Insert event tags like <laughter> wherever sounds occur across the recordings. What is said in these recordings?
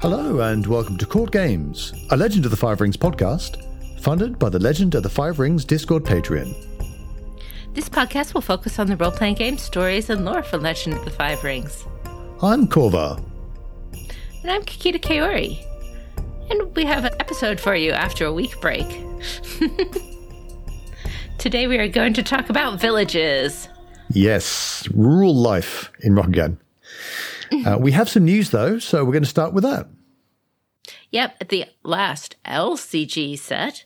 Hello, and welcome to Court Games, a Legend of the Five Rings podcast, funded by the Legend of the Five Rings Discord Patreon. This podcast will focus on the role playing game stories and lore for Legend of the Five Rings. I'm Korva. And I'm Kikita Kaori. And we have an episode for you after a week break. <laughs> Today we are going to talk about villages. Yes, rural life in Rokugan. Uh, we have some news though, so we're going to start with that. Yep, the last LCG set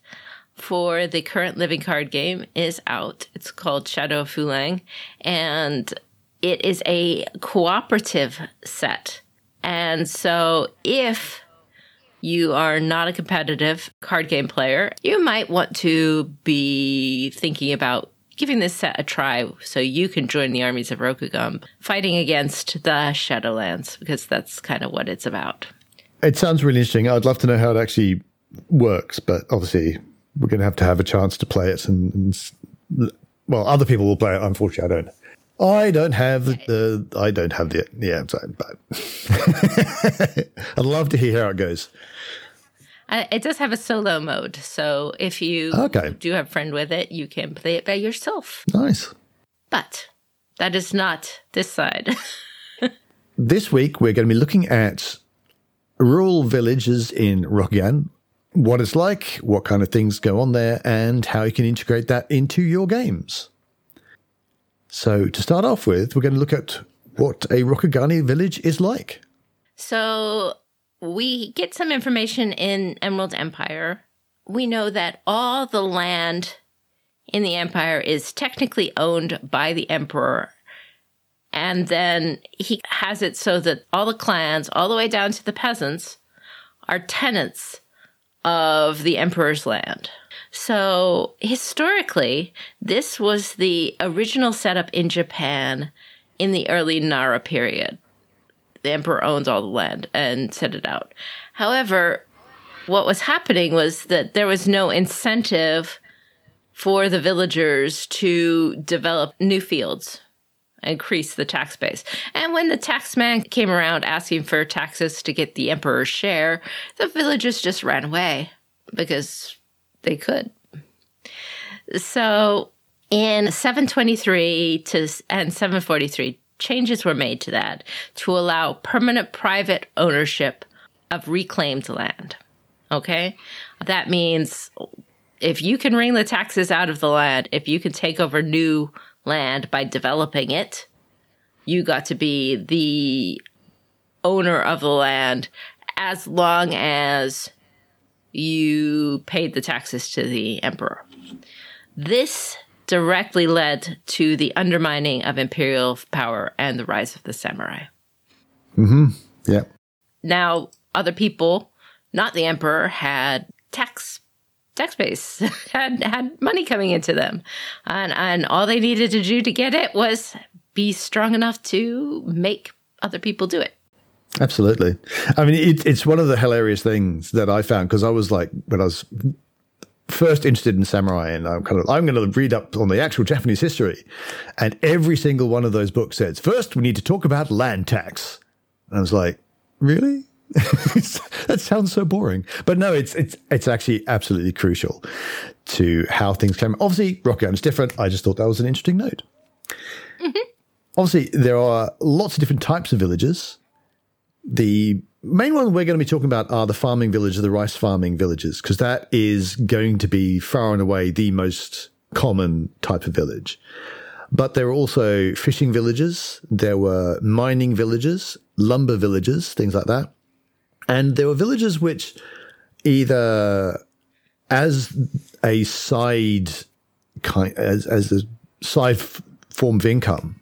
for the current living card game is out. It's called Shadow of Fu Leng, and it is a cooperative set. And so if you are not a competitive card game player, you might want to be thinking about giving this set a try so you can join the armies of Rokugan fighting against the Shadowlands because that's kind of what it's about. It sounds really interesting. I'd love to know how it actually works, but obviously we're going to have to have a chance to play it. And, and well, other people will play it. Unfortunately, I don't. I don't have the. I don't have the. Yeah, I'm sorry, but <laughs> I'd love to hear how it goes. Uh, it does have a solo mode, so if you okay. do have a friend with it, you can play it by yourself. Nice. But that is not this side. <laughs> this week, we're going to be looking at rural villages in Rokugan, what it's like, what kind of things go on there, and how you can integrate that into your games. So, to start off with, we're going to look at what a Rokugani village is like. So, we get some information in Emerald Empire. We know that all the land in the empire is technically owned by the emperor. And then he has it so that all the clans, all the way down to the peasants, are tenants of the emperor's land. So historically, this was the original setup in Japan in the early Nara period the emperor owns all the land and set it out. However, what was happening was that there was no incentive for the villagers to develop new fields, increase the tax base. And when the taxman came around asking for taxes to get the emperor's share, the villagers just ran away because they could. So in 723 to and 743 changes were made to that to allow permanent private ownership of reclaimed land. Okay? That means if you can wring the taxes out of the land, if you can take over new land by developing it, you got to be the owner of the land as long as you paid the taxes to the emperor. This directly led to the undermining of imperial power and the rise of the samurai. Mm-hmm. Yeah. Now, other people, not the emperor, had tax tax base, <laughs> had had money coming into them, and and all they needed to do to get it was be strong enough to make other people do it. Absolutely. I mean, it, it's one of the hilarious things that I found because I was like, when I was first interested in samurai and I'm kind of I'm going to read up on the actual Japanese history. And every single one of those books says first we need to talk about land tax. And I was like really? <laughs> That sounds so boring. But no it's it's it's actually absolutely crucial to how things came obviously Rokugan is different. I just thought that was an interesting note. Mm-hmm. obviously there are lots of different types of villages the main one we're going to be talking about are the farming villages, the rice farming villages, because that is going to be far and away the most common type of village. But there were also fishing villages, there were mining villages, lumber villages, things like that. And there were villages which either as a side kind, as, as a side form of income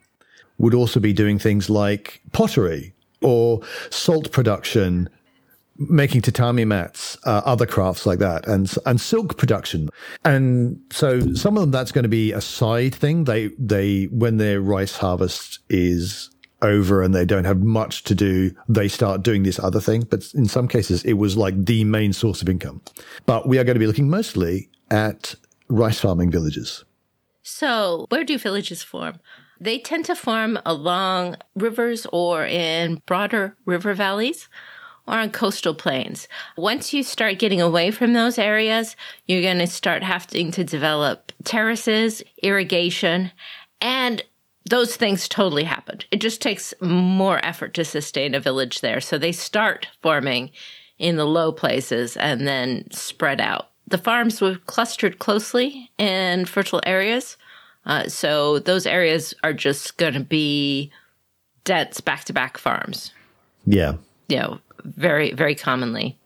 would also be doing things like pottery or salt production, making tatami mats, uh, other crafts like that, and and silk production. And so some of them that's going to be a side thing. They they when their rice harvest is over and they don't have much to do, they start doing this other thing. But in some cases, it was like the main source of income. But we are going to be looking mostly at rice farming villages. So, where do villages form? They tend to form along rivers or in broader river valleys or on coastal plains. Once you start getting away from those areas, you're going to start having to develop terraces, irrigation, and those things totally happened. It just takes more effort to sustain a village there. So they start forming in the low places and then spread out. The farms were clustered closely in fertile areas. Uh, so those areas are just going to be dense back to back farms. Yeah. You know, very, very commonly.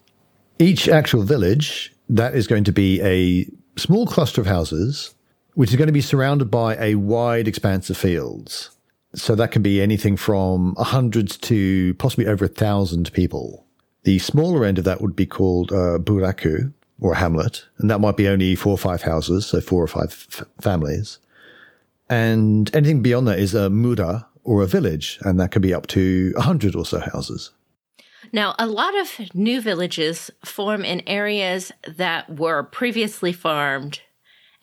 Each actual village, that is going to be a small cluster of houses, which is going to be surrounded by a wide expanse of fields. So that can be anything from a hundred to possibly over a thousand people. The smaller end of that would be called uh, buraku or a hamlet, and that might be only four or five houses, so four or five f- families. And anything beyond that is a mura or a village, and that can be up to a hundred or so houses. Now, a lot of new villages form in areas that were previously farmed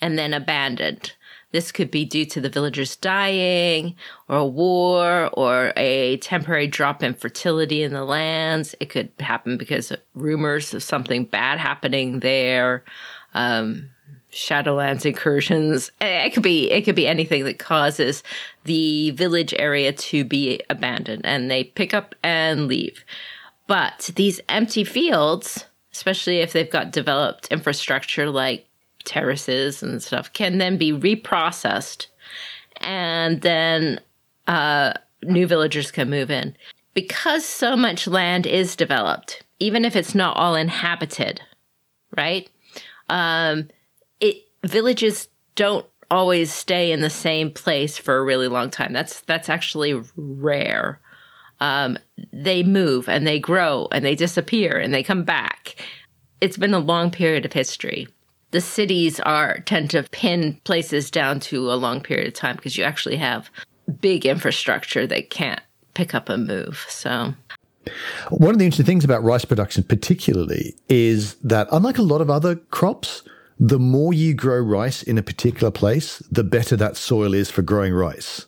and then abandoned. This could be due to the villagers dying, or a war, or a temporary drop in fertility in the lands. It could happen because rumors of something bad happening there. Um, Shadowlands incursions. It could be it could be anything that causes the village area to be abandoned, and they pick up and leave. But these empty fields, especially if they've got developed infrastructure like terraces and stuff, can then be reprocessed, and then uh, new villagers can move in. Because so much land is developed, even if it's not all inhabited, right? Um, villages don't always stay in the same place for a really long time. That's that's actually rare. Um, they move and they grow and they disappear and they come back. It's been a long period of history. The cities are tend to pin places down to a long period of time because you actually have big infrastructure that can't pick up and move. So one of the interesting things about rice production, particularly, is that unlike a lot of other crops, the more you grow rice in a particular place, the better that soil is for growing rice.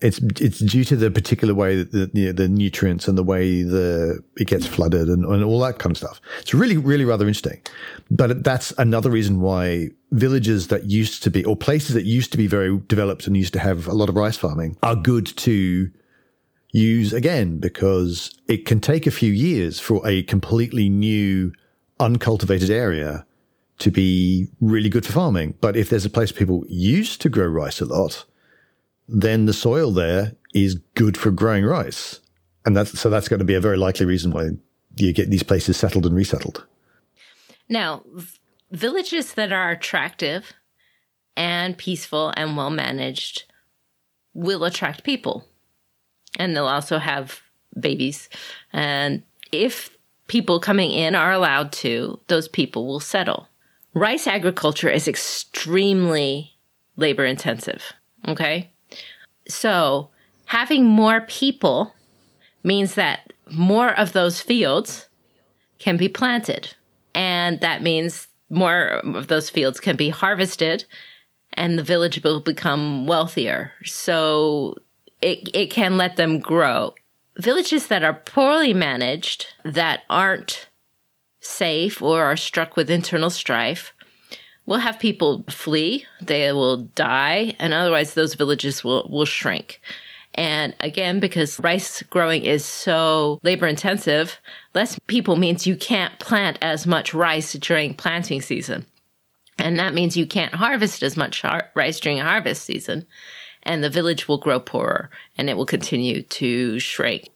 It's it's due to the particular way that the, you know, the nutrients and the way the it gets flooded and, and all that kind of stuff. It's really really rather interesting, but that's another reason why villages that used to be or places that used to be very developed and used to have a lot of rice farming are good to use again because it can take a few years for a completely new uncultivated area to be really good for farming. But if there's a place people used to grow rice a lot, then the soil there is good for growing rice. And that's, so that's going to be a very likely reason why you get these places settled and resettled. Now, v- villages that are attractive and peaceful and well managed will attract people. And they'll also have babies. And if people coming in are allowed to, those people will settle rice agriculture is extremely labor intensive. Okay. So having more people means that more of those fields can be planted. And that means more of those fields can be harvested and the village will become wealthier. So it, it can let them grow. Villages that are poorly managed, that aren't safe or are struck with internal strife we'll have people flee, they will die, and otherwise those villages will, will shrink. And again, because rice growing is so labor intensive, less people means you can't plant as much rice during planting season. And that means you can't harvest as much har- rice during harvest season. And the village will grow poorer and it will continue to shrink.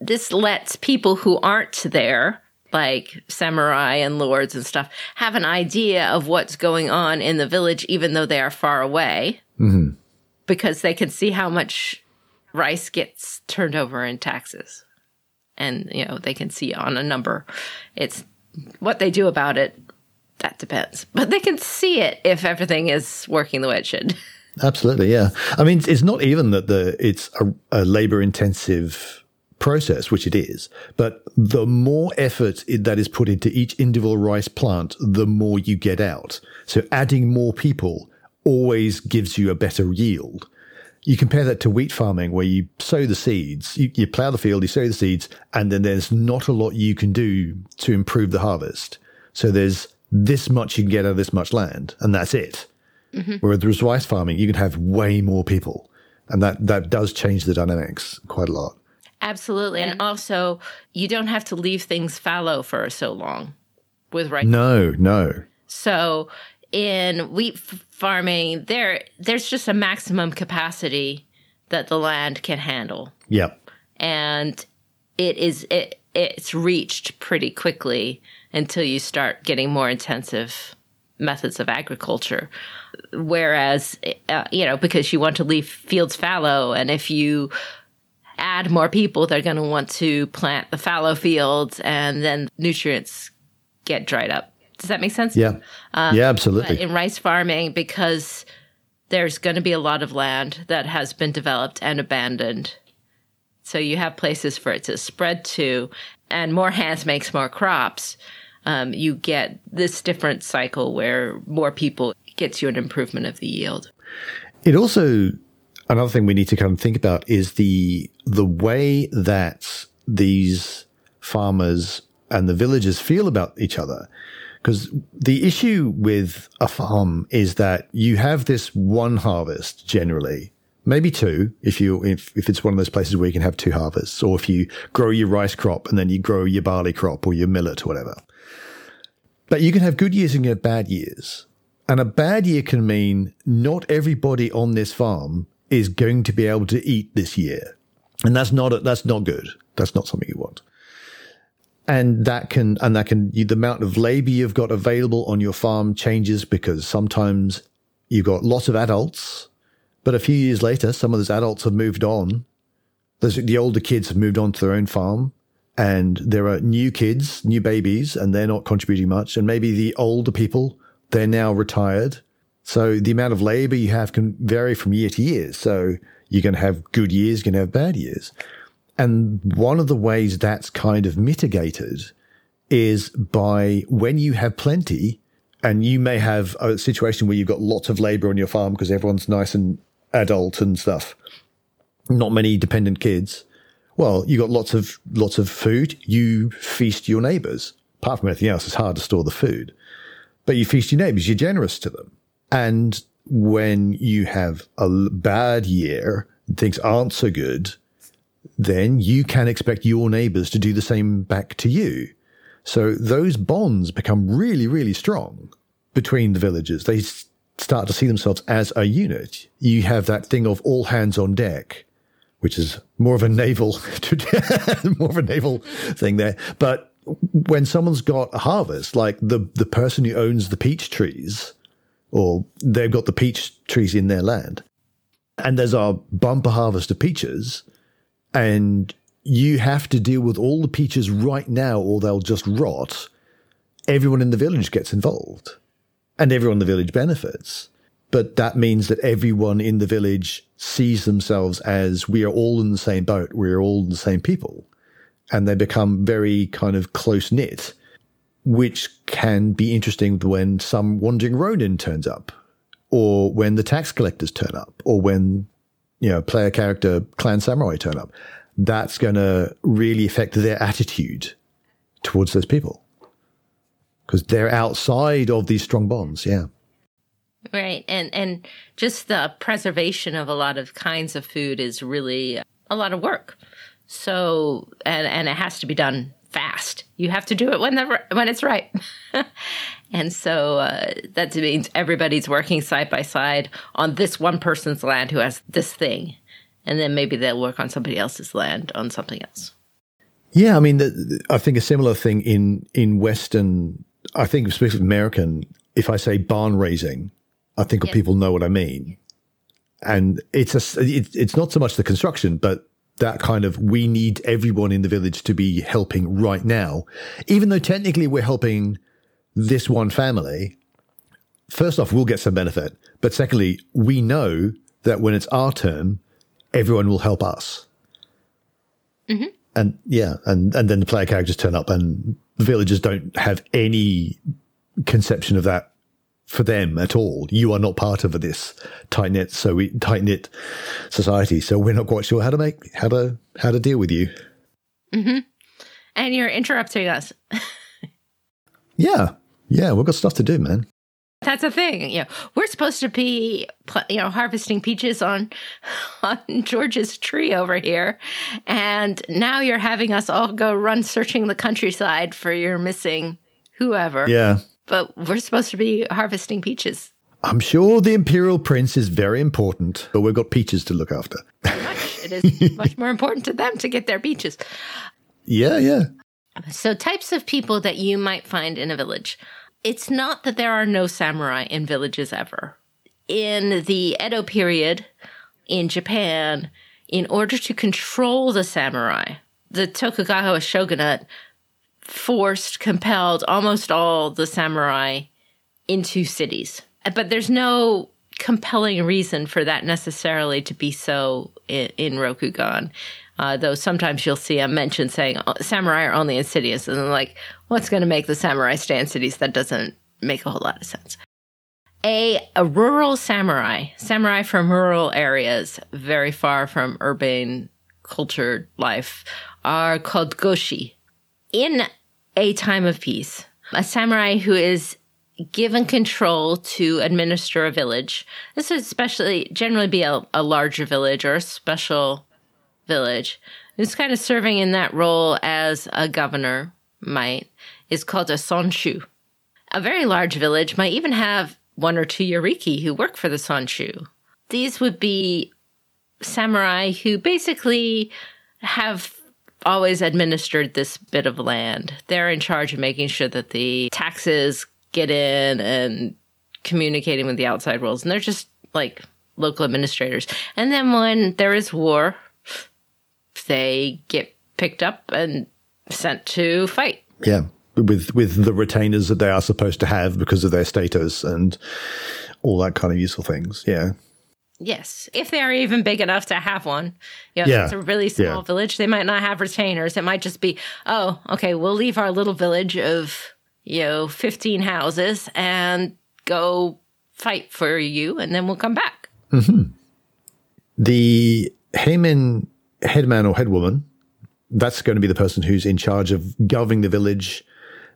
This lets people who aren't there like samurai and lords and stuff have an idea of what's going on in the village, even though they are far away, mm-hmm. because they can see how much rice gets turned over in taxes. And, you know, they can see on a number. It's what they do about it, that depends. But they can see it if everything is working the way it should. <laughs> Absolutely, yeah. I mean, it's not even that the it's a, a labor intensive process, which it is, but the more effort that is put into each individual rice plant, the more you get out. So adding more people always gives you a better yield. you compare that to wheat farming where you sow the seeds, you, you plow the field, you sow the seeds, and then there's not a lot you can do to improve the harvest. So there's this much you can get out of this much land, and that's it. Mm-hmm. Whereas with rice farming, you can have way more people, and that that does change the dynamics quite a lot. Absolutely, and also you don't have to leave things fallow for so long with rice. No, no. So in wheat farming, there there's just a maximum capacity that the land can handle. Yep. And it is it it's reached pretty quickly until you start getting more intensive methods of agriculture. Whereas, uh, you know, because you want to leave fields fallow, and if you add more people, they're going to want to plant the fallow fields, and then nutrients get dried up. Does that make sense? Yeah. Um, yeah, absolutely. in rice farming, because there's going to be a lot of land that has been developed and abandoned. So you have places for it to spread to, and more hands makes more crops. Um, you get this different cycle where more people gets you an improvement of the yield. It also another thing we need to kind of think about is the the way that these farmers and the villagers feel about each other. Because the issue with a farm is that you have this one harvest generally, maybe two, if you if, if it's one of those places where you can have two harvests, or if you grow your rice crop and then you grow your barley crop or your millet or whatever. But you can have good years and get bad years. And a bad year can mean not everybody on this farm is going to be able to eat this year. And that's not, that's not good. That's not something you want and that can and that can the amount of labor you've got available on your farm changes because sometimes you've got lots of adults but a few years later some of those adults have moved on There's, the older kids have moved on to their own farm and there are new kids new babies and they're not contributing much and maybe the older people they're now retired so the amount of labor you have can vary from year to year so you're going to have good years you're going to have bad years and one of the ways that's kind of mitigated is by when you have plenty and you may have a situation where you've got lots of labor on your farm because everyone's nice and adult and stuff. Not many dependent kids. Well, you got lots of lots of food. You feast your neighbors. Apart from anything else, it's hard to store the food. But you feast your neighbors. You're generous to them. And when you have a bad year, and things aren't so good, then you can expect your neighbors to do the same back to you. So those bonds become really, really strong between the villages. They start to see themselves as a unit. You have that thing of all hands on deck, which is more of a naval, <laughs> <laughs> more of a naval thing there. But when someone's got a harvest, like the, the person who owns the peach trees, or they've got the peach trees in their land, and there's a bumper harvest of peaches, and you have to deal with all the peaches right now or they'll just rot, everyone in the village gets involved and everyone in the village benefits. But that means that everyone in the village sees themselves as we are all in the same boat, we're all the same people. And they become very kind of close knit, which can be interesting when some wandering Ronin turns up, or when the tax collectors turn up, or when you know, player character clan samurai turn up, that's going to really affect their attitude towards those people because they're outside of these strong bonds. Yeah. Right. And, and just the preservation of a lot of kinds of food is really a lot of work. So, and, and it has to be done fast. You have to do it when the, when it's right. <laughs> and so uh, that means everybody's working side by side on this one person's land who has this thing, and then maybe they'll work on somebody else's land on something else. Yeah, I mean, the, I think a similar thing in in Western, I think especially American. If I say barn raising, I think yeah. people know what I mean, and it's a it, it's not so much the construction, but that kind of we need everyone in the village to be helping right now, even though technically we're helping this one family. First off, we'll get some benefit, but secondly, we know that when it's our turn, everyone will help us. Mm-hmm. And yeah, and and then the player characters turn up, and the villagers don't have any conception of that for them at all. You are not part of this tight knit, so we tight knit society. So we're not quite sure how to make how to how to deal with you. Mm-hmm. And you're interrupting us. <laughs> yeah, yeah, we've got stuff to do, man. That's a thing. You know, we're supposed to be, you know, harvesting peaches on <laughs> on George's tree over here, and now you're having us all go run searching the countryside for your missing whoever. Yeah, but we're supposed to be harvesting peaches. I'm sure the imperial prince is very important, but we've got peaches to look after. Much. It is <laughs> much more important to them to get their peaches. Yeah, yeah. So, types of people that you might find in a village. It's not that there are no samurai in villages ever. In the Edo period in Japan, in order to control the samurai, the Tokugawa shogunate forced, compelled almost all the samurai into cities. But there's no compelling reason for that necessarily to be so in, in Rokugan. Uh, though sometimes you'll see a mention saying oh, samurai are only in cities, and like, what's going to make the samurai stay in cities? That doesn't make a whole lot of sense. A, a rural samurai, samurai from rural areas, very far from urban cultured life, are called goshi. In a time of peace, a samurai who is given control to administer a village. This would especially generally be a, a larger village or a special village. Who's kind of serving in that role as a governor might is called a sonshu. A very large village might even have one or two yoriki who work for the sonshu. These would be samurai who basically have always administered this bit of land. They're in charge of making sure that the taxes get in and communicating with the outside worlds. And they're just like local administrators. And then when there is war, they get picked up and sent to fight. Yeah. With with the retainers that they are supposed to have because of their status and all that kind of useful things. Yeah. Yes, if they are even big enough to have one. You know, yeah, it's a really small yeah. village. They might not have retainers. It might just be, oh, okay, we'll leave our little village of you know fifteen houses and go fight for you, and then we'll come back. Mm-hmm. The Heimin headman or headwoman, that's going to be the person who's in charge of governing the village.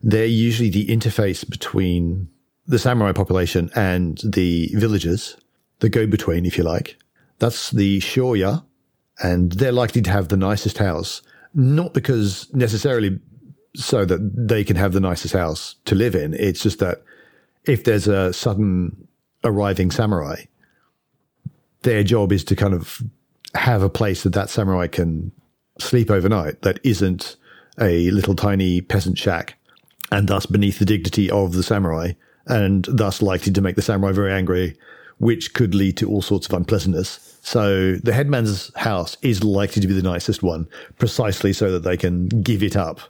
They're usually the interface between the samurai population and the villagers the go between, if you like. That's the shoya, and they're likely to have the nicest house, not because necessarily so that they can have the nicest house to live in. It's just that if there's a sudden arriving samurai, their job is to kind of have a place that that samurai can sleep overnight that isn't a little tiny peasant shack and thus beneath the dignity of the samurai and thus likely to make the samurai very angry which could lead to all sorts of unpleasantness. So the headman's house is likely to be the nicest one, precisely so that they can give it up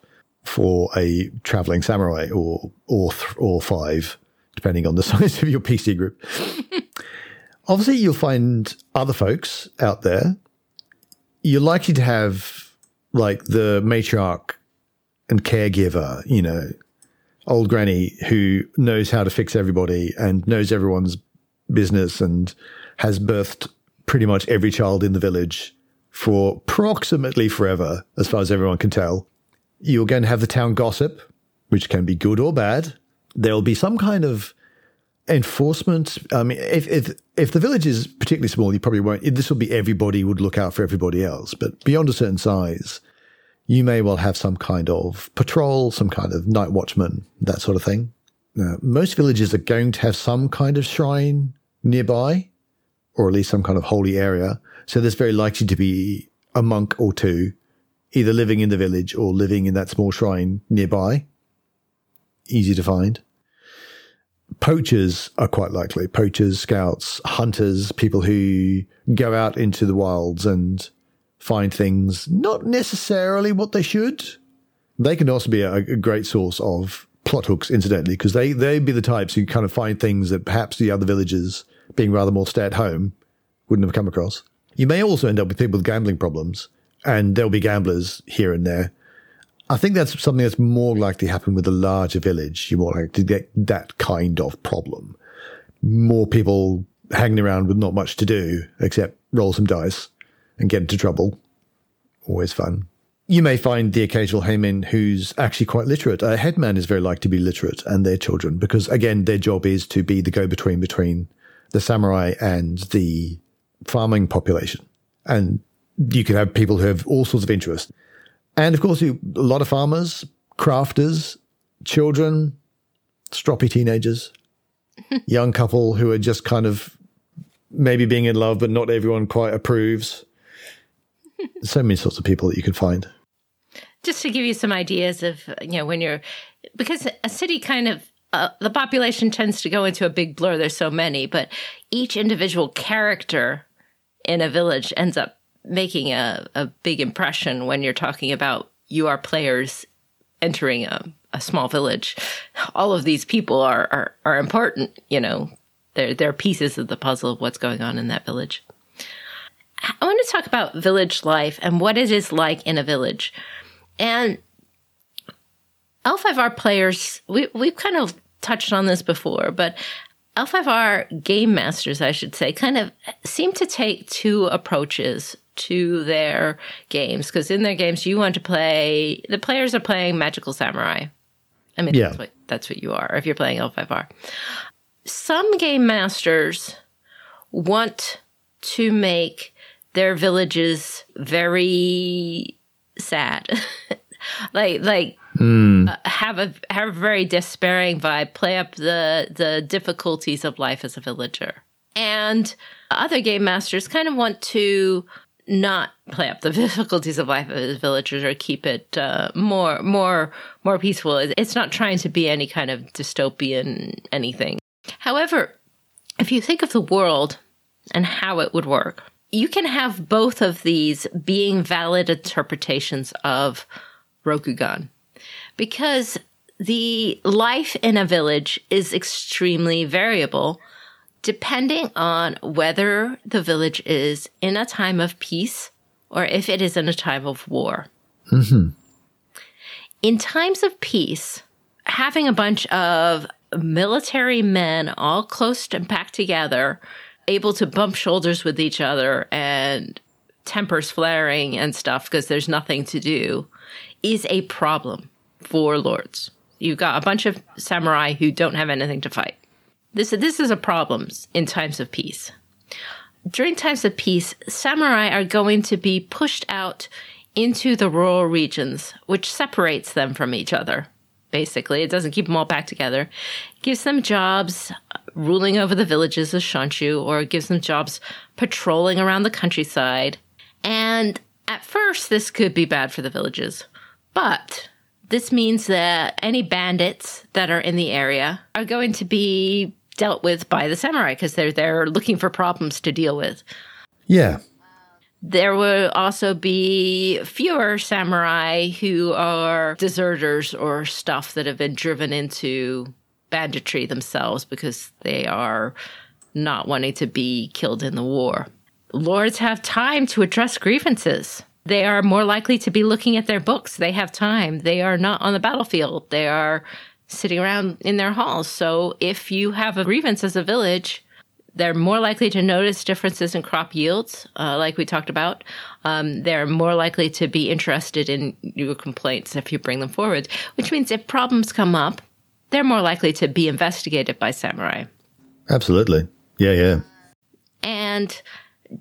for a traveling samurai or or th- or five, depending on the <laughs> size of your PC group. <laughs> Obviously, you'll find other folks out there. You're likely to have like the matriarch and caregiver, you know, old granny who knows how to fix everybody and knows everyone's business and has birthed pretty much every child in the village for approximately forever, as far as everyone can tell. You're going to have the town gossip, which can be good or bad. There'll be some kind of enforcement. I mean, if if if the village is particularly small, you probably won't. This will be everybody would look out for everybody else. But beyond a certain size, you may well have some kind of patrol, some kind of night watchman, that sort of thing. Now, most villages are going to have some kind of shrine nearby, or at least some kind of holy area. So there's very likely to be a monk or two either living in the village or living in that small shrine nearby. Easy to find. Poachers are quite likely. Poachers, scouts, hunters, people who go out into the wilds and find things not necessarily what they should. They can also be a, a great source of plot hooks, incidentally, because they, they'd be the types who kind of find things that perhaps the other villagers, being rather more stay at home, wouldn't have come across. You may also end up with people with gambling problems, and there'll be gamblers here and there. I think that's something that's more likely to happen with a larger village. You're more likely to get that kind of problem. more people hanging around with not much to do except roll some dice and get into trouble. Always fun. You may find the occasional Heimin who's actually quite literate. A headman is very likely to be literate and their children because, again, their job is to be the go between between the samurai and the farming population. And you can have people who have all sorts of interests. And of course, you, a lot of farmers, crafters, children, stroppy teenagers, <laughs> young couple who are just kind of maybe being in love, but not everyone quite approves. <laughs> so many sorts of people that you can find. Just to give you some ideas of, you know, when you're, because a city kind of, uh, the population tends to go into a big blur. There's so many, but each individual character in a village ends up making a, a big impression when you're talking about you are players entering a, a small village. All of these people are, are, are important, you know, they're, they're pieces of the puzzle of what's going on in that village. I want to talk about village life and what it is like in a village. And L5R players, we, we've kind of touched on this before, but L5R game masters, I should say, kind of seem to take two approaches to their games because in their games you want to play the players are playing magical samurai. I mean yeah. that's, what, that's what you are if you're playing l5r some game masters want to make their villages very sad. <laughs> Like like mm. uh, have a have a very despairing vibe play up the the difficulties of life as a villager and other game masters kind of want to not play up the <laughs> difficulties of life as villagers or keep it uh, more more more peaceful. It's not trying to be any kind of dystopian anything. However, if you think of the world and how it would work, you can have both of these being valid interpretations of Rokugan. Because the life in a village is extremely variable depending on whether the village is in a time of peace or if it is in a time of war. Mm-hmm. In times of peace, having a bunch of military men all close and packed together, able to bump shoulders with each other and tempers flaring and stuff because there's nothing to do, is a problem for lords. You've got a bunch of samurai who don't have anything to fight. This, this is a problem in times of peace. During times of peace, samurai are going to be pushed out into the rural regions, which separates them from each other. Basically, it doesn't keep them all back together. Gives them jobs uh, ruling over the villages of Shonshu, or gives them jobs patrolling around the countryside. And at first, this could be bad for the villages. But this means that any bandits that are in the area are going to be dealt with by the samurai because they're they're looking for problems to deal with. Yeah. There will also be fewer samurai who are deserters or stuff that have been driven into banditry themselves because they are not wanting to be killed in the war. Lords have time to address grievances. They are more likely to be looking at their books. They have time. They are not on the battlefield. They are sitting around in their halls. So if you have a grievance as a village, they're more likely to notice differences in crop yields, uh, like we talked about. Um, they're more likely to be interested in your complaints if you bring them forward, which means if problems come up, they're more likely to be investigated by samurai. Absolutely. Yeah, yeah. And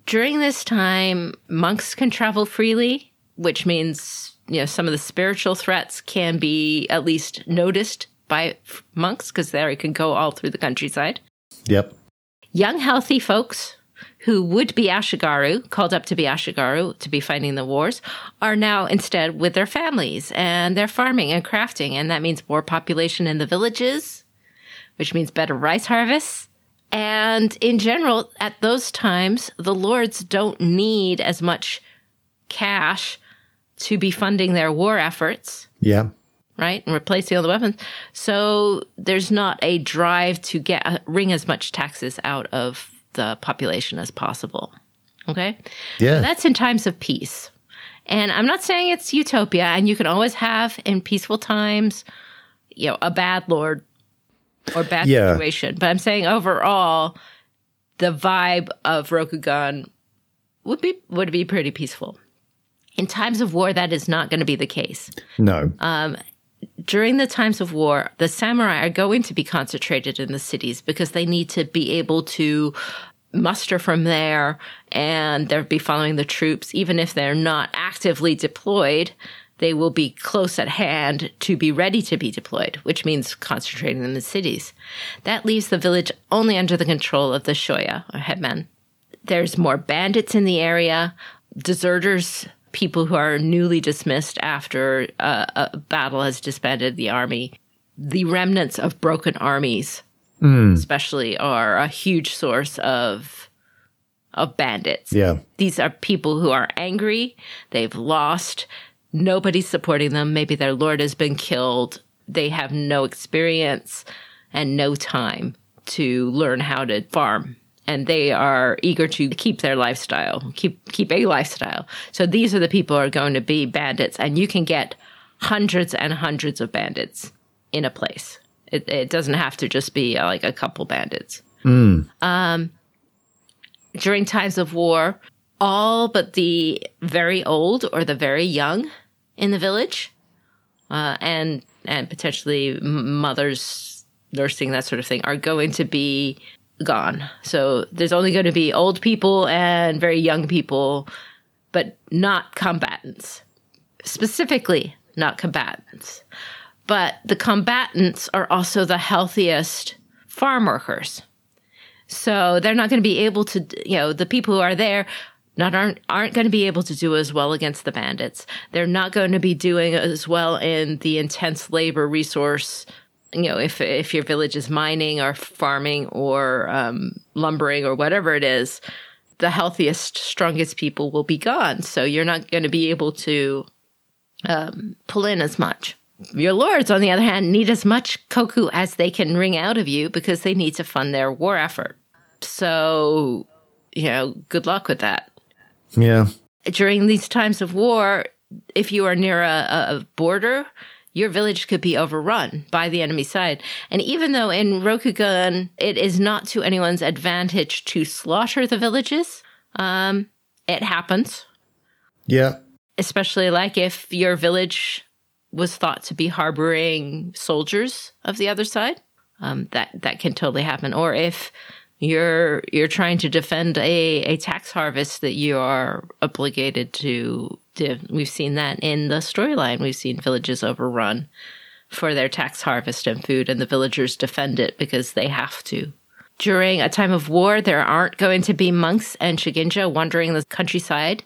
during this time, monks can travel freely, which means you know some of the spiritual threats can be at least noticed by monks because there you can go all through the countryside. Yep. Young, healthy folks who would be Ashigaru, called up to be Ashigaru to be fighting the wars, are now instead with their families and they're farming and crafting. And that means more population in the villages, which means better rice harvests. And in general, at those times, the lords don't need as much cash to be funding their war efforts. Yeah right? And replacing all the weapons. So there's not a drive to get uh, wring as much taxes out of the population as possible. Okay? Yeah. So that's in times of peace. And I'm not saying it's utopia, and you can always have in peaceful times, you know, a bad lord or bad Yeah. situation. But I'm saying overall, the vibe of Rokugan would be would be pretty peaceful. In times of war, that is not going to be the case. No. Um, during the times of war, the samurai are going to be concentrated in the cities because they need to be able to muster from there and they'll be following the troops. Even if they're not actively deployed, they will be close at hand to be ready to be deployed, which means concentrating them in the cities. That leaves the village only under the control of the shoya or headman. There's more bandits in the area, deserters, people who are newly dismissed after a, a battle has disbanded the army. The remnants of broken armies, hmm. especially, are a huge source of of bandits. yeah. These are people who are angry. They've lost. Nobody's supporting them. Maybe their lord has been killed. They have no experience and no time to learn how to farm. And they are eager to keep their lifestyle, keep keep a lifestyle. So these are the people who are going to be bandits, and you can get hundreds and hundreds of bandits in a place. It, it doesn't have to just be uh, like a couple bandits during times of war, all but the very old or the very young in the village, uh, and and potentially mothers nursing that sort of thing are going to be gone. So there's only going to be old people and very young people, but not combatants. Specifically, not combatants. But the combatants are also the healthiest farm workers. So they're not going to be able to, you know, the people who are there not aren't aren't going to be able to do as well against the bandits. They're not going to be doing as well in the intense labor resource. You know, if if your village is mining or farming or um, lumbering or whatever it is, the healthiest, strongest people will be gone. So you're not going to be able to um, pull in as much. Your lords, on the other hand, need as much koku as they can wring out of you because they need to fund their war effort. So, you know, good luck with that. Yeah. During these times of war, if you are near a, a border, your village could be overrun by the enemy side. And even though in Rokugan it is not to anyone's advantage to slaughter the villages, um, it happens Yeah. especially like if your village was thought to be harboring soldiers of the other side um, that that can totally happen or if you're you're trying to defend a, a tax harvest that you are obligated to, we've seen that in the storyline we've seen villages overrun for their tax harvest and food and the villagers defend it because they have to during a time of war there aren't going to be monks and shugenja wandering the countryside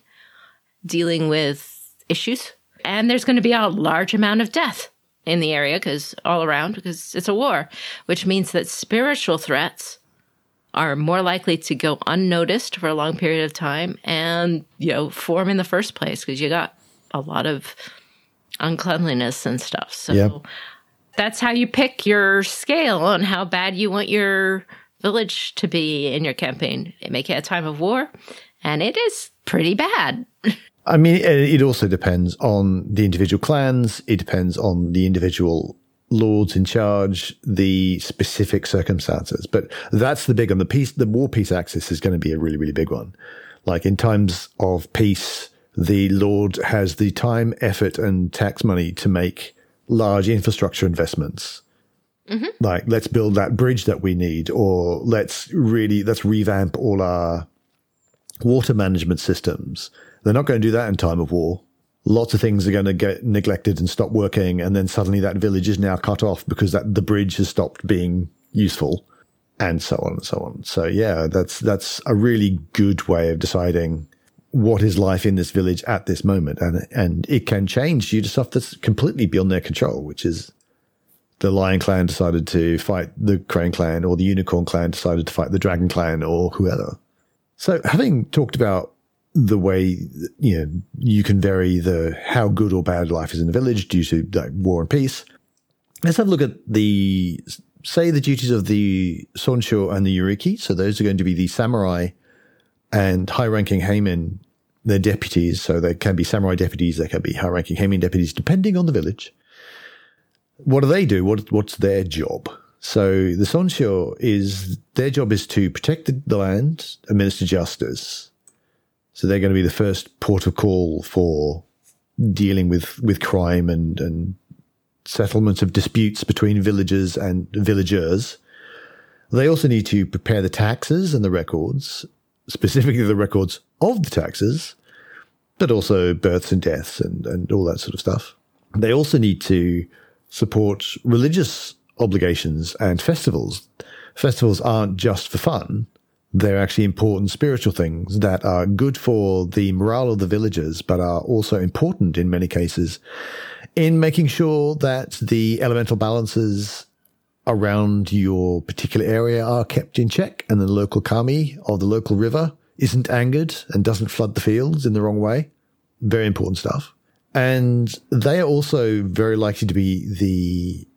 dealing with issues. And there's going to be a large amount of death in the area because all around because it's a war, which means that spiritual threats are more likely to go unnoticed for a long period of time and you know form in the first place because you got a lot of uncleanliness and stuff. So Yeah. that's how you pick your scale on how bad you want your village to be in your campaign. Make it a time of war, and it is pretty bad. I mean, it also depends on the individual clans. It depends on the individual lords in charge, the specific circumstances. But that's the big one. The peace, the war peace axis is going to be a really, really big one. Like in times of peace, the lord has the time, effort, and tax money to make large infrastructure investments. Mm-hmm. Like, let's build that bridge that we need, or let's really let's revamp all our water management systems. They're not going to do that in time of war. Lots of things are going to get neglected and stop working, and then suddenly that village is now cut off because that the bridge has stopped being useful, and so on and so on. So yeah, that's that's a really good way of deciding what is life in this village at this moment, and and it can change due to stuff that's completely beyond their control, which is the Lion Clan decided to fight the Crane Clan, or the Unicorn Clan decided to fight the Dragon Clan, or whoever. So, having talked about the way you know you can vary the how good or bad life is in the village due to like, war and peace, let's have a look at the say the duties of the Sonsho and the Yoriki. So those are going to be the samurai and high-ranking heimin. They're deputies, so they can be samurai deputies, they can be high-ranking heimin deputies, depending on the village. What do they do? What what's their job? So the Sonsho is their job is to protect the land, administer justice. So they're going to be the first port of call for dealing with, with crime and, and settlement of disputes between villagers and villagers. They also need to prepare the taxes and the records, specifically the records of the taxes, but also births and deaths and, and all that sort of stuff. They also need to support religious obligations and festivals. Festivals aren't just for fun. They're actually important spiritual things that are good for the morale of the villagers, but are also important in many cases in making sure that the elemental balances around your particular area are kept in check and the local kami of the local river isn't angered and doesn't flood the fields in the wrong way. Very important stuff. And they are also very likely to be the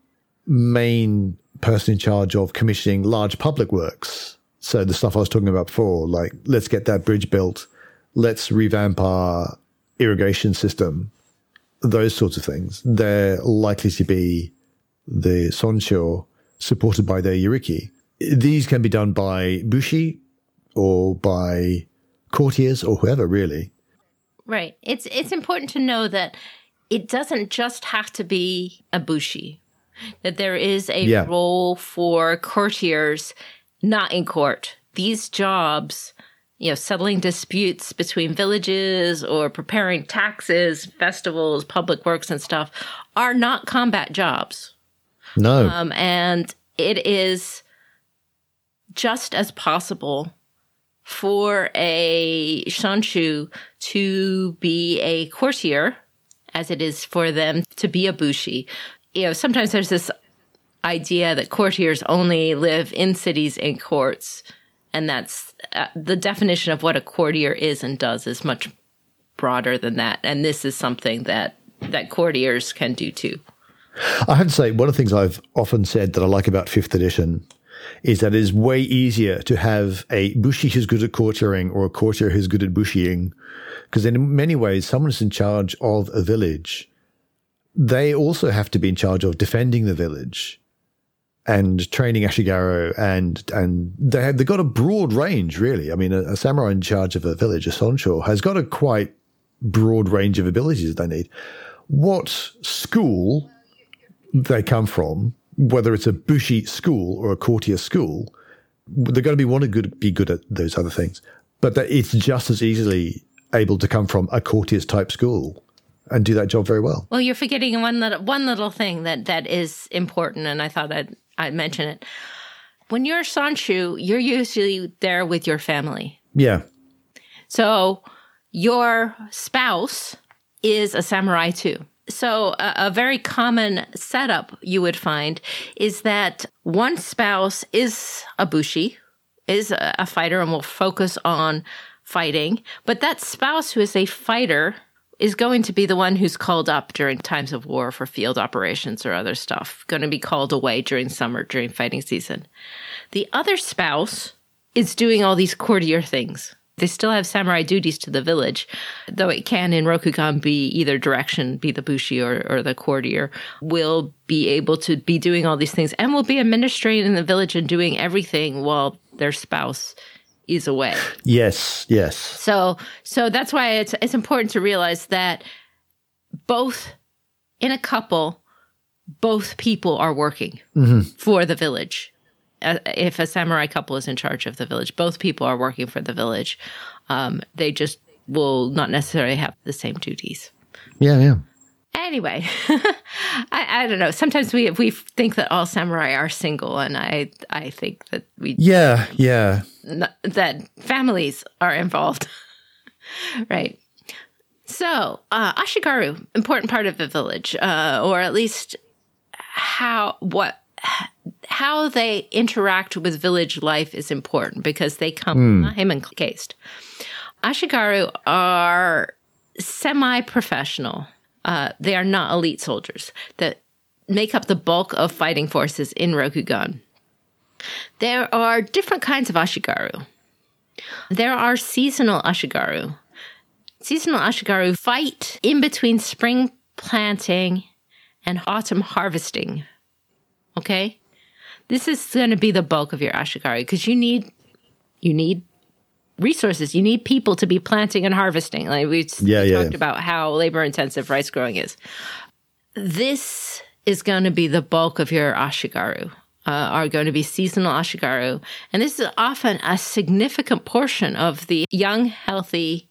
main person in charge of commissioning large public works. So the stuff I was talking about before, like let's get that bridge built, let's revamp our irrigation system, those sorts of things. They're likely to be the Sonshu supported by their Yoriki. These can be done by Bushi or by courtiers or whoever, really. Right. It's it's important to know that it doesn't just have to be a Bushi that there is a yeah. role for courtiers not in court. These jobs, you know, settling disputes between villages or preparing taxes, festivals, public works, and stuff, are not combat jobs. No. Um, and it is just as possible for a Sonshu to be a courtier as it is for them to be a bushi you know, sometimes there's this idea that courtiers only live in cities and courts, and that's uh, the definition of what a courtier is and does is much broader than that. And this is something that that courtiers can do too. I have to say, one of the things I've often said that I like about fifth edition is that it is way easier to have a bushi who's good at courtiering or a courtier who's good at bushying. Because in many ways, someone's in charge of a village they also have to be in charge of defending the village and training Ashigaru and and they have, they've got a broad range really. I mean, a, a samurai in charge of a village, a Sonshu, has got a quite broad range of abilities that they need. What school they come from, whether it's a bushi school or a courtier school, they're going to be want to good, be good at those other things. But that it's just as easily able to come from a courtier's type school and do that job very well. Well, you're forgetting one little one little thing that that is important, and I thought I'd I'd mention it. When you're Sonshu, you're usually there with your family. Yeah. So your spouse is a samurai too. So a, a very common setup you would find is that one spouse is a bushi, is a, a fighter, and will focus on fighting, but that spouse who is a fighter is going to be the one who's called up during times of war for field operations or other stuff, going to be called away during summer, during fighting season. The other spouse is doing all these courtier things. They still have samurai duties to the village, though it can in Rokugan be either direction, be the bushi or, or the courtier, will be able to be doing all these things and will be administrating in the village and doing everything while their spouse is away. Yes, yes. So so that's why it's it's important to realize that both in a couple both people are working mm-hmm. for the village. Uh, if a samurai couple is in charge of the village, both people are working for the village. Um, they just will not necessarily have the same duties. Yeah, yeah. Anyway, <laughs> I, I don't know. Sometimes we we think that all samurai are single, and I I think that we yeah yeah that families are involved, <laughs> right? So uh, Ashigaru, important part of the village, uh, or at least how what how they interact with village life is important because they come mm. him encased. Ashigaru are semi-professional uh, they are not elite soldiers that make up the bulk of fighting forces in Rokugan. There are different kinds of Ashigaru. There are seasonal Ashigaru. Seasonal Ashigaru fight in between spring planting and autumn harvesting. Okay? this is going to be the bulk of your ashigaru because you need you need resources. You need people to be planting and harvesting. Like we, Yeah, yeah, talked yeah. about how labor intensive rice growing is. This is going to be the bulk of your ashigaru. Uh, are going to be seasonal ashigaru, and this is often a significant portion of the young, healthy,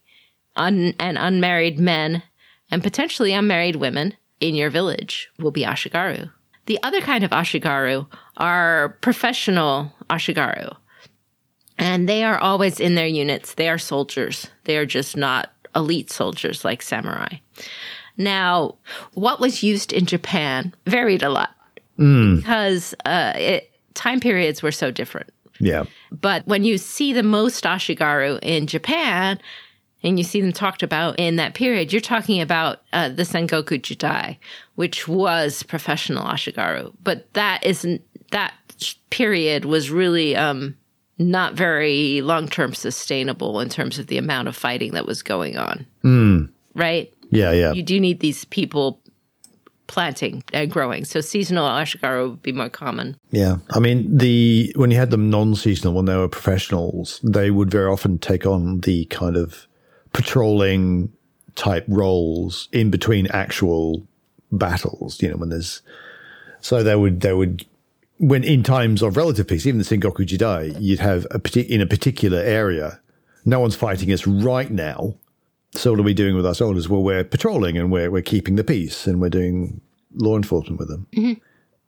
un- and unmarried men, and potentially unmarried women in your village will be ashigaru. The other kind of ashigaru are professional ashigaru. And they are always in their units. They are soldiers. They are just not elite soldiers like samurai. Now, what was used in Japan varied a lot because uh, it, time periods were so different. Yeah. But when you see the most ashigaru in Japan, and you see them talked about in that period, you're talking about uh, the Sengoku Jidai, which was professional ashigaru. But that isn't that period was really um, not very long term sustainable in terms of the amount of fighting that was going on. Hmm. Right? Yeah. Yeah. You do need these people planting and growing. So seasonal ashigaru would be more common. Yeah, I mean the when you had them non-seasonal when they were professionals, they would very often take on the kind of patrolling type roles in between actual battles. You know, when there's so they would they would when in times of relative peace, even the Sengoku Jidai, you'd have a partic- in a particular area, no one's fighting us right now. So what are we doing with our soldiers? Well, we're patrolling and we're we're keeping the peace and we're doing law enforcement with them. Mm-hmm.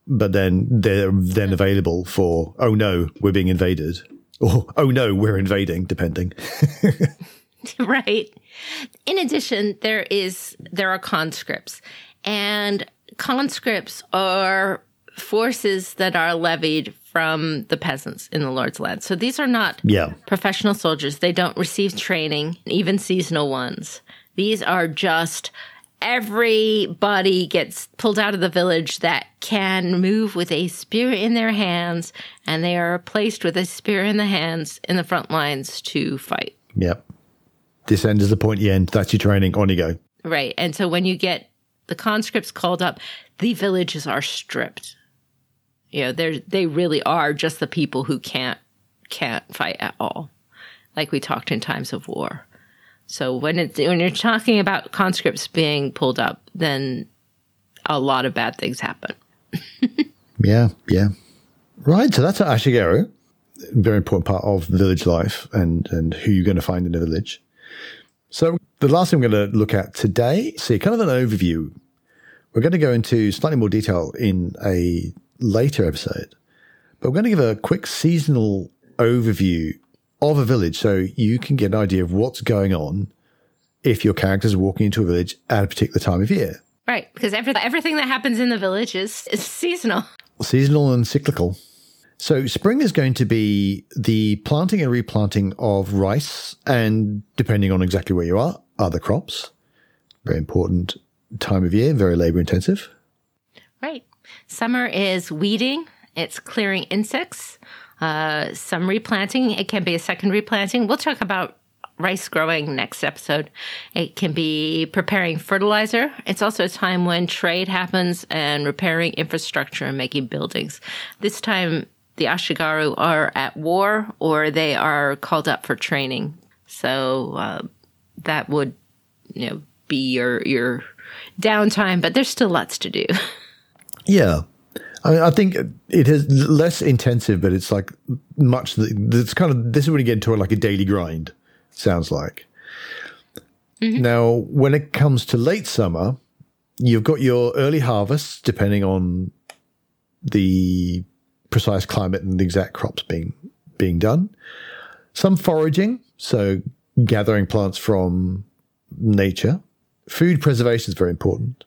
But then they're then available for oh no we're being invaded. Or oh no we're invading depending. <laughs> <laughs> Right. In addition there is there are conscripts. And conscripts are forces that are levied from the peasants in the lord's land. So these are not yeah. professional soldiers. They don't receive training even seasonal ones. These are just everybody gets pulled out of the village that can move with a spear in their hands and they are placed with a spear in the hands in the front lines to fight. Yep. This end is the pointy end that's your training. On you go. Right. And so when you get the conscripts called up, the villages are stripped. You know, they're they really are just the people who can't can't fight at all. Like we talked in times of war. So when it's when you're talking about conscripts being pulled up, then a lot of bad things happen. <laughs> yeah yeah right so that's ashigaru very important part of village life and and who you're going to find in a village so the last thing we're going to look at today see kind of an overview we're going to go into slightly more detail in a later episode but we're going to give a quick seasonal overview of a village so you can get an idea of what's going on if your characters are walking into a village at a particular time of year Right. Because every, everything that happens in the village is, is seasonal. seasonal and cyclical. So spring is going to be the planting and replanting of rice, and depending on exactly where you are, other crops. Very important time of year, very labor intensive. Right. Summer is weeding, it's clearing insects, uh, some replanting. It can be a second replanting. We'll talk about rice growing next episode. It can be preparing fertilizer. It's also a time when trade happens and repairing infrastructure and making buildings. This time, the Ashigaru are at war or they are called up for training. So uh, that would, you know, be your your downtime, but there's still lots to do. <laughs> Yeah. I mean, I think it is less intensive, but it's like much. It's kind of this is when you get into like a daily grind. Sounds like. Mm-hmm. Now, when it comes to late summer, you've got your early harvests, depending on the precise climate and the exact crops being being done. Some foraging, so gathering plants from nature. Food preservation is very important.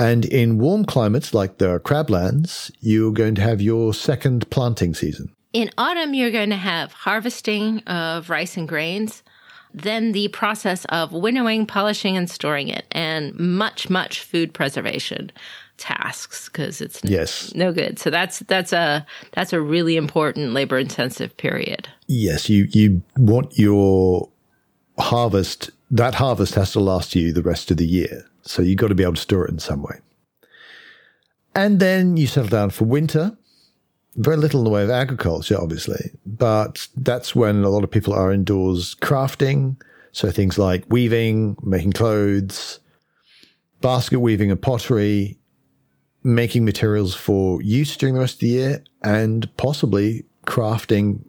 And in warm climates like the crablands, you're going to have your second planting season. In autumn, you're going to have harvesting of rice and grains, then the process of winnowing, polishing, and storing it, and much, much food preservation tasks because it's n- Yes. no good. So that's that's a that's a really important labor intensive period. Yes, you, you want your harvest, that harvest has to last you the rest of the year. So you've got to be able to store it in some way. And then you settle down for winter. Very little in the way of agriculture, obviously, but that's when a lot of people are indoors crafting. So things like weaving, making clothes, basket weaving and pottery, making materials for use during the rest of the year, and possibly crafting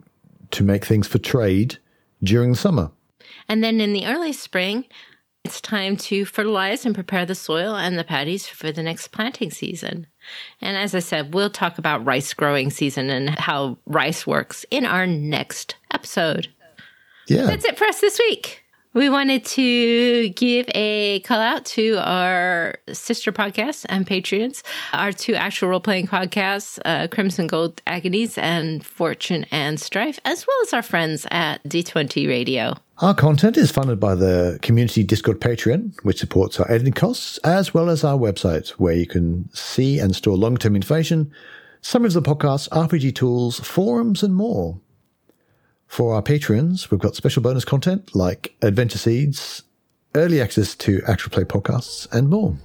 to make things for trade during the summer. And then in the early spring, it's time to fertilize and prepare the soil and the paddies for the next planting season. And as I said, we'll talk about rice growing season and how rice works in our next episode. Yeah. That's it for us this week. We wanted to give a call out to our sister podcasts and Patreons, our two actual role playing podcasts, uh, Crimson Gold Agonies and Fortune and Strife, as well as our friends at D20 Radio. Our content is funded by the Community Discord Patreon, which supports our editing costs, as well as our website, where you can see and store long term information, summaries of the podcasts, RPG tools, forums, and more. For our patrons, we've got special bonus content like Adventure Seeds, early access to actual play podcasts, and more.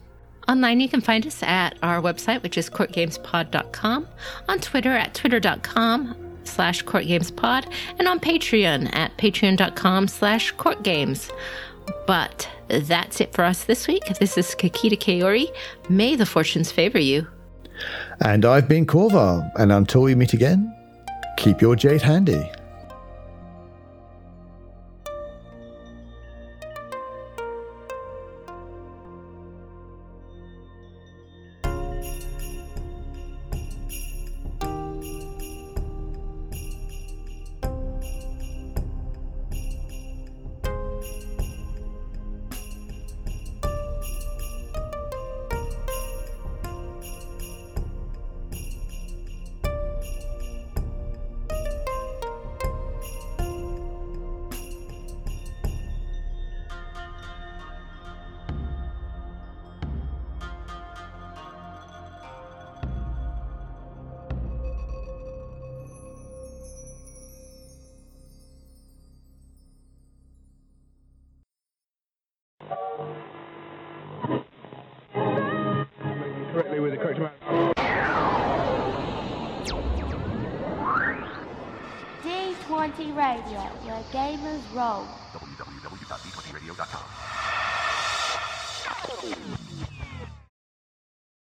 Online, you can find us at our website, which is courtgamespod.com, on Twitter at twitter.com slash courtgamespod, and on Patreon at patreon.com slash courtgames. But that's it for us this week. This is Kakita Kaori. May the fortunes favor you. And I've been Korvar, and until we meet again, keep your jade handy.